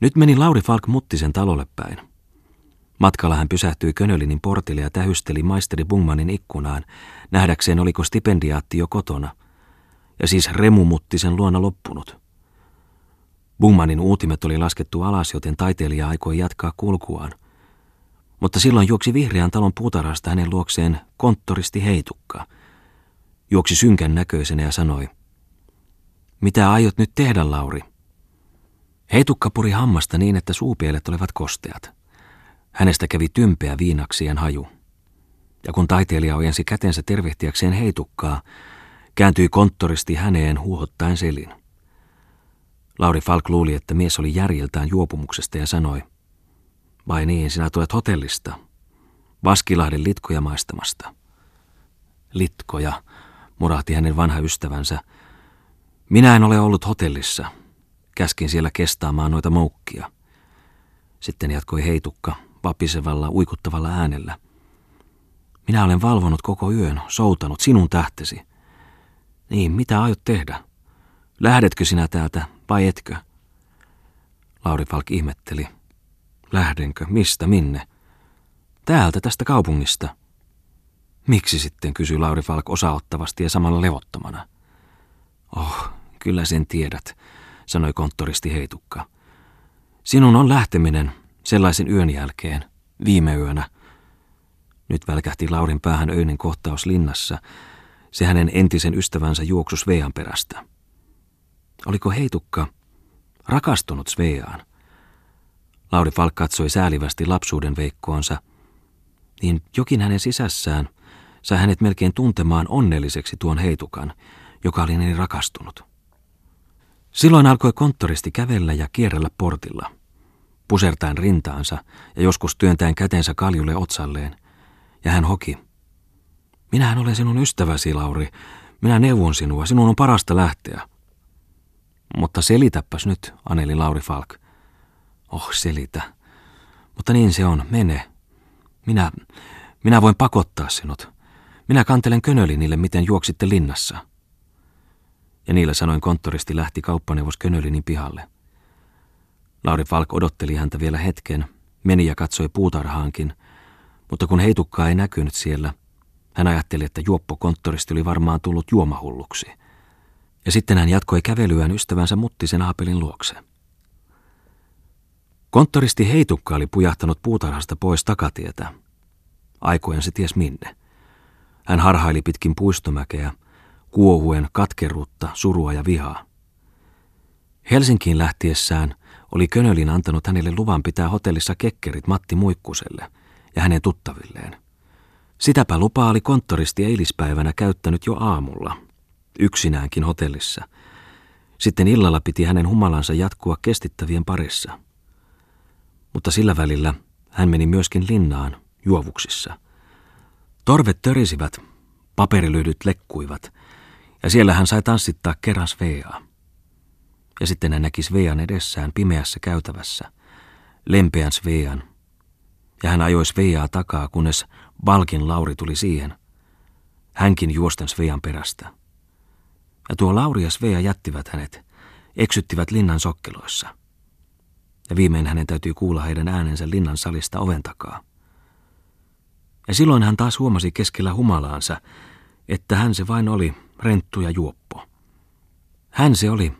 Nyt meni Lauri Falk Muttisen talolle päin. Matkalla hän pysähtyi Könölinin portille ja tähysteli maisteri Bungmanin ikkunaan, nähdäkseen oliko stipendiaatti jo kotona. Ja siis Remu Muttisen luona loppunut. Bungmanin uutimet oli laskettu alas, joten taiteilija aikoi jatkaa kulkuaan. Mutta silloin juoksi vihreän talon puutarhasta hänen luokseen konttoristi heitukka. Juoksi synkän näköisenä ja sanoi, mitä aiot nyt tehdä, Lauri? Heitukka puri hammasta niin, että suupielet olivat kosteat. Hänestä kävi tympeä viinaksien haju. Ja kun taiteilija ojensi kätensä tervehtiäkseen heitukkaa, kääntyi konttoristi häneen huohottaen selin. Lauri Falk luuli, että mies oli järjeltään juopumuksesta ja sanoi, vai niin, sinä tulet hotellista, Vaskilahden litkoja maistamasta. Litkoja, murahti hänen vanha ystävänsä. Minä en ole ollut hotellissa. Käskin siellä kestaamaan noita moukkia. Sitten jatkoi heitukka, vapisevalla, uikuttavalla äänellä. Minä olen valvonut koko yön, soutanut sinun tähtesi. Niin, mitä aiot tehdä? Lähdetkö sinä täältä vai etkö? Lauri Falk ihmetteli. Lähdenkö? Mistä? Minne? Täältä, tästä kaupungista. Miksi sitten, kysyi Lauri Falk osaottavasti ja samalla levottomana. Oh, kyllä sen tiedät, sanoi konttoristi heitukka. Sinun on lähteminen sellaisen yön jälkeen, viime yönä. Nyt välkähti Laurin päähän öinen kohtaus linnassa, se hänen entisen ystävänsä juoksus Svean perästä. Oliko heitukka rakastunut Sveaan? Lauri Falk katsoi säälivästi lapsuuden veikkoonsa, niin jokin hänen sisässään sai hänet melkein tuntemaan onnelliseksi tuon heitukan, joka oli niin rakastunut. Silloin alkoi konttoristi kävellä ja kierrellä portilla, pusertaen rintaansa ja joskus työntäen kätensä kaljulle otsalleen, ja hän hoki. Minähän olen sinun ystäväsi, Lauri. Minä neuvon sinua, sinun on parasta lähteä. Mutta selitäpäs nyt, aneli Lauri Falk. Oh, selitä. Mutta niin se on, mene. Minä, minä voin pakottaa sinut. Minä kantelen Könölinille, miten juoksitte linnassa. Ja niillä sanoin konttoristi lähti kauppaneuvos Könölinin pihalle. Lauri Falk odotteli häntä vielä hetken, meni ja katsoi puutarhaankin, mutta kun heitukkaa ei näkynyt siellä, hän ajatteli, että juoppo konttoristi oli varmaan tullut juomahulluksi. Ja sitten hän jatkoi kävelyään ystävänsä Muttisen Aapelin luokse. Konttoristi heitukka oli pujahtanut puutarhasta pois takatietä. Aikojen se ties minne. Hän harhaili pitkin puistomäkeä, kuohuen katkeruutta, surua ja vihaa. Helsinkiin lähtiessään oli Könölin antanut hänelle luvan pitää hotellissa kekkerit Matti Muikkuselle ja hänen tuttavilleen. Sitäpä lupaa oli konttoristi eilispäivänä käyttänyt jo aamulla, yksinäänkin hotellissa. Sitten illalla piti hänen humalansa jatkua kestittävien parissa. Mutta sillä välillä hän meni myöskin linnaan juovuksissa – Torvet törisivät, paperilyhdyt lekkuivat, ja siellä hän sai tanssittaa kerran Sveaa. Ja sitten hän näki Svean edessään pimeässä käytävässä, lempeän Svean, ja hän ajoi Sveaa takaa, kunnes Valkin Lauri tuli siihen. Hänkin juosten Svean perästä. Ja tuo Lauri ja Svea jättivät hänet, eksyttivät linnan sokkeloissa. Ja viimein hänen täytyy kuulla heidän äänensä linnan salista oven takaa. Ja silloin hän taas huomasi keskellä humalaansa, että hän se vain oli renttu ja juoppo. Hän se oli,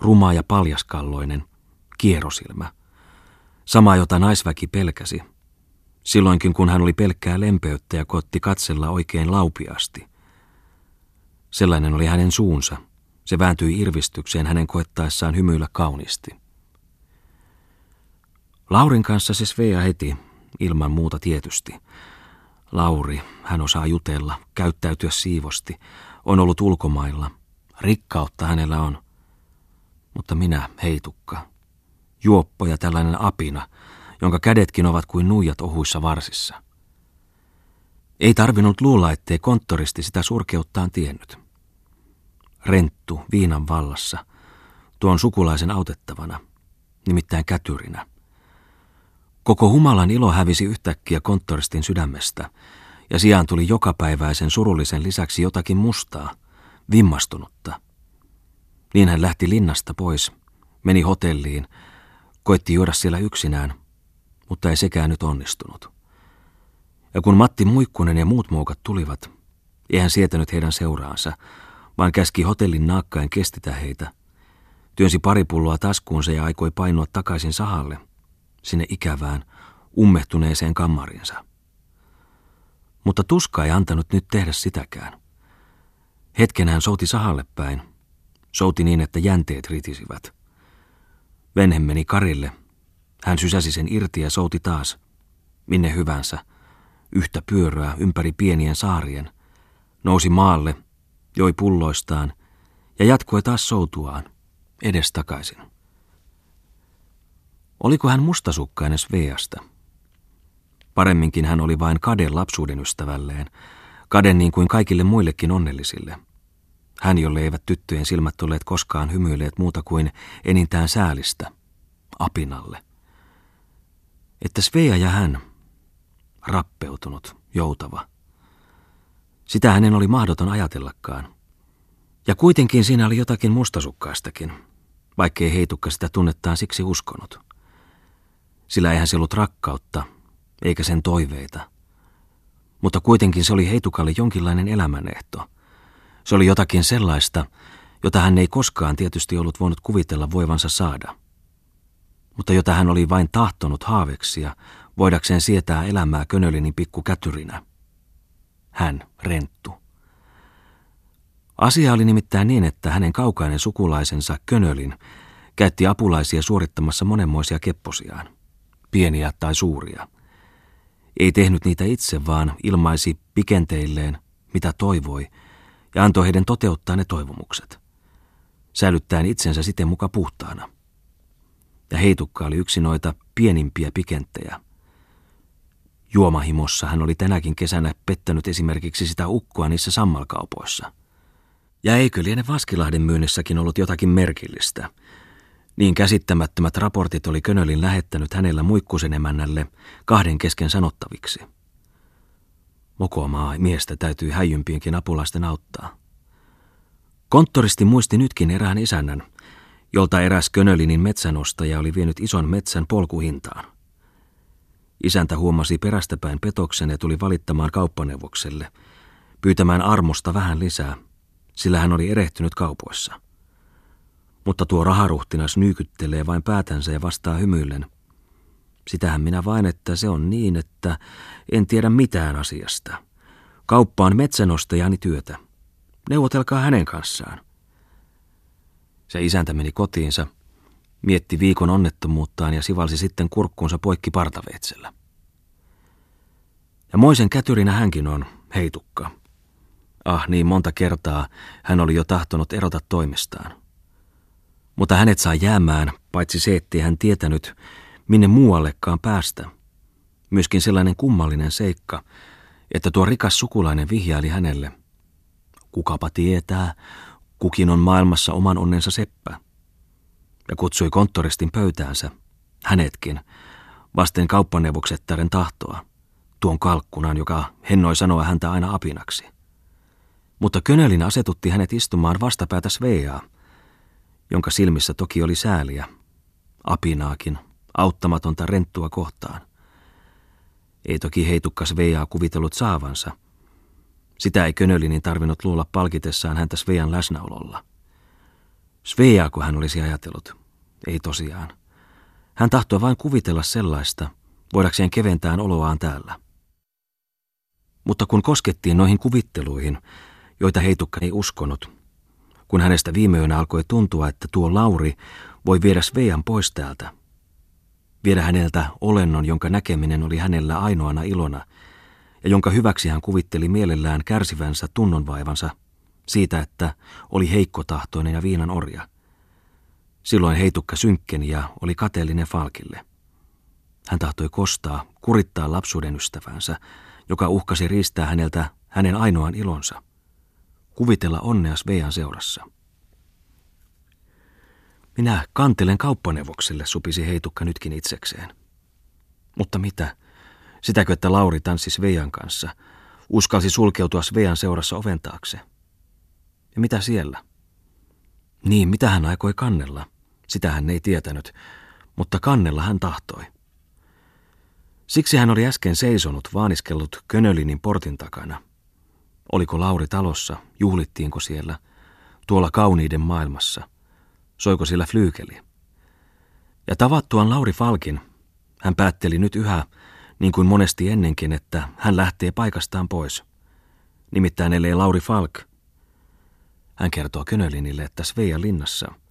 ruma ja paljaskalloinen, kierrosilmä. Sama, jota naisväki pelkäsi. Silloinkin, kun hän oli pelkkää lempeyttä ja kotti katsella oikein laupiasti. Sellainen oli hänen suunsa. Se vääntyi irvistykseen hänen koettaessaan hymyillä kauniisti. Laurin kanssa se Svea heti, ilman muuta tietysti. Lauri, hän osaa jutella, käyttäytyä siivosti, on ollut ulkomailla. Rikkautta hänellä on. Mutta minä, heitukka, juoppo ja tällainen apina, jonka kädetkin ovat kuin nuijat ohuissa varsissa. Ei tarvinnut luulla, ettei konttoristi sitä surkeuttaan tiennyt. Renttu viinan vallassa, tuon sukulaisen autettavana, nimittäin kätyrinä. Koko humalan ilo hävisi yhtäkkiä konttoristin sydämestä, ja sijaan tuli jokapäiväisen surullisen lisäksi jotakin mustaa, vimmastunutta. Niin hän lähti linnasta pois, meni hotelliin, Koitti juoda siellä yksinään, mutta ei sekään nyt onnistunut. Ja kun Matti Muikkunen ja muut moukat tulivat, ei hän sietänyt heidän seuraansa, vaan käski hotellin naakkain kestetä heitä. Työnsi pari pulloa taskuunsa ja aikoi painua takaisin sahalle, sinne ikävään, ummehtuneeseen kammarinsa. Mutta tuska ei antanut nyt tehdä sitäkään. Hetken hän souti sahalle päin. Souti niin, että jänteet ritisivät. Venhe meni karille. Hän sysäsi sen irti ja souti taas. Minne hyvänsä. Yhtä pyöröä ympäri pienien saarien. Nousi maalle, joi pulloistaan ja jatkoi taas soutuaan, edestakaisin. Oliko hän mustasukkainen Sveasta? Paremminkin hän oli vain kaden lapsuuden ystävälleen, kaden niin kuin kaikille muillekin onnellisille. Hän, jolle eivät tyttöjen silmät olleet koskaan hymyilleet muuta kuin enintään säälistä, apinalle. Että Svea ja hän, rappeutunut, joutava. Sitä hänen oli mahdoton ajatellakaan. Ja kuitenkin siinä oli jotakin mustasukkaistakin, vaikkei heitukka sitä tunnettaan siksi uskonut. Sillä eihän se ollut rakkautta, eikä sen toiveita. Mutta kuitenkin se oli Heitukalle jonkinlainen elämänehto. Se oli jotakin sellaista, jota hän ei koskaan tietysti ollut voinut kuvitella voivansa saada. Mutta jota hän oli vain tahtonut haaveksia, voidakseen sietää elämää Könölinin pikkukätyrinä. Hän, Renttu. Asia oli nimittäin niin, että hänen kaukainen sukulaisensa Könölin käytti apulaisia suorittamassa monenmoisia kepposiaan, pieniä tai suuria – ei tehnyt niitä itse, vaan ilmaisi pikenteilleen, mitä toivoi, ja antoi heidän toteuttaa ne toivomukset, säilyttäen itsensä siten muka puhtaana. Ja heitukka oli yksi noita pienimpiä pikenttejä. Juomahimossa hän oli tänäkin kesänä pettänyt esimerkiksi sitä ukkoa niissä sammalkaupoissa. Ja eikö liene Vaskilahden myynnissäkin ollut jotakin merkillistä – niin käsittämättömät raportit oli Könölin lähettänyt hänellä muikkusen emännälle kahden kesken sanottaviksi. Mokomaa miestä täytyy häijympienkin apulaisten auttaa. Konttoristi muisti nytkin erään isännän, jolta eräs Könölinin metsänostaja oli vienyt ison metsän polkuhintaan. Isäntä huomasi perästäpäin petoksen ja tuli valittamaan kauppaneuvokselle, pyytämään armosta vähän lisää, sillä hän oli erehtynyt kaupoissa. Mutta tuo raharuhtinas nyykyttelee vain päätänsä ja vastaa hymyillen. Sitähän minä vain, että se on niin, että en tiedä mitään asiasta. Kauppa on metsänostajani työtä. Neuvotelkaa hänen kanssaan. Se isäntä meni kotiinsa, mietti viikon onnettomuuttaan ja sivalsi sitten kurkkuunsa poikki partaveitsellä. Ja moisen kätyrinä hänkin on, heitukka. Ah, niin monta kertaa hän oli jo tahtonut erota toimistaan. Mutta hänet saa jäämään, paitsi se, ettei hän tietänyt, minne muuallekaan päästä. Myöskin sellainen kummallinen seikka, että tuo rikas sukulainen vihjaili hänelle. Kukapa tietää, kukin on maailmassa oman onnensa seppä. Ja kutsui konttoristin pöytäänsä, hänetkin, vasten kauppaneuvoksettaren tahtoa, tuon kalkkunan, joka hennoi sanoa häntä aina apinaksi. Mutta Könelin asetutti hänet istumaan vastapäätä Sveaa, jonka silmissä toki oli sääliä, apinaakin, auttamatonta renttua kohtaan. Ei toki heitukkas Veijaa kuvitellut saavansa. Sitä ei Könölinin tarvinnut luulla palkitessaan häntä Svean läsnäololla. Svejaa, kun hän olisi ajatellut. Ei tosiaan. Hän tahtoi vain kuvitella sellaista, voidakseen keventää oloaan täällä. Mutta kun koskettiin noihin kuvitteluihin, joita heitukka ei uskonut, kun hänestä viime yönä alkoi tuntua, että tuo Lauri voi viedä Svean pois täältä. Viedä häneltä olennon, jonka näkeminen oli hänellä ainoana ilona, ja jonka hyväksi hän kuvitteli mielellään kärsivänsä tunnonvaivansa siitä, että oli heikkotahtoinen ja viinan orja. Silloin heitukka synkkeni ja oli kateellinen Falkille. Hän tahtoi kostaa, kurittaa lapsuuden ystävänsä, joka uhkasi riistää häneltä hänen ainoan ilonsa – kuvitella onnea Svean seurassa. Minä kantelen kauppaneuvokselle, supisi heitukka nytkin itsekseen. Mutta mitä? Sitäkö, että Lauri tanssi Svean kanssa, uskalsi sulkeutua Svean seurassa oven taakse? Ja mitä siellä? Niin, mitä hän aikoi kannella? Sitä hän ei tietänyt, mutta kannella hän tahtoi. Siksi hän oli äsken seisonut vaaniskellut Könölinin portin takana. Oliko Lauri talossa, juhlittiinko siellä, tuolla kauniiden maailmassa, soiko siellä flyykeli. Ja tavattuaan Lauri Falkin, hän päätteli nyt yhä, niin kuin monesti ennenkin, että hän lähtee paikastaan pois. Nimittäin ellei Lauri Falk. Hän kertoo Könölinille, että Sveja linnassa –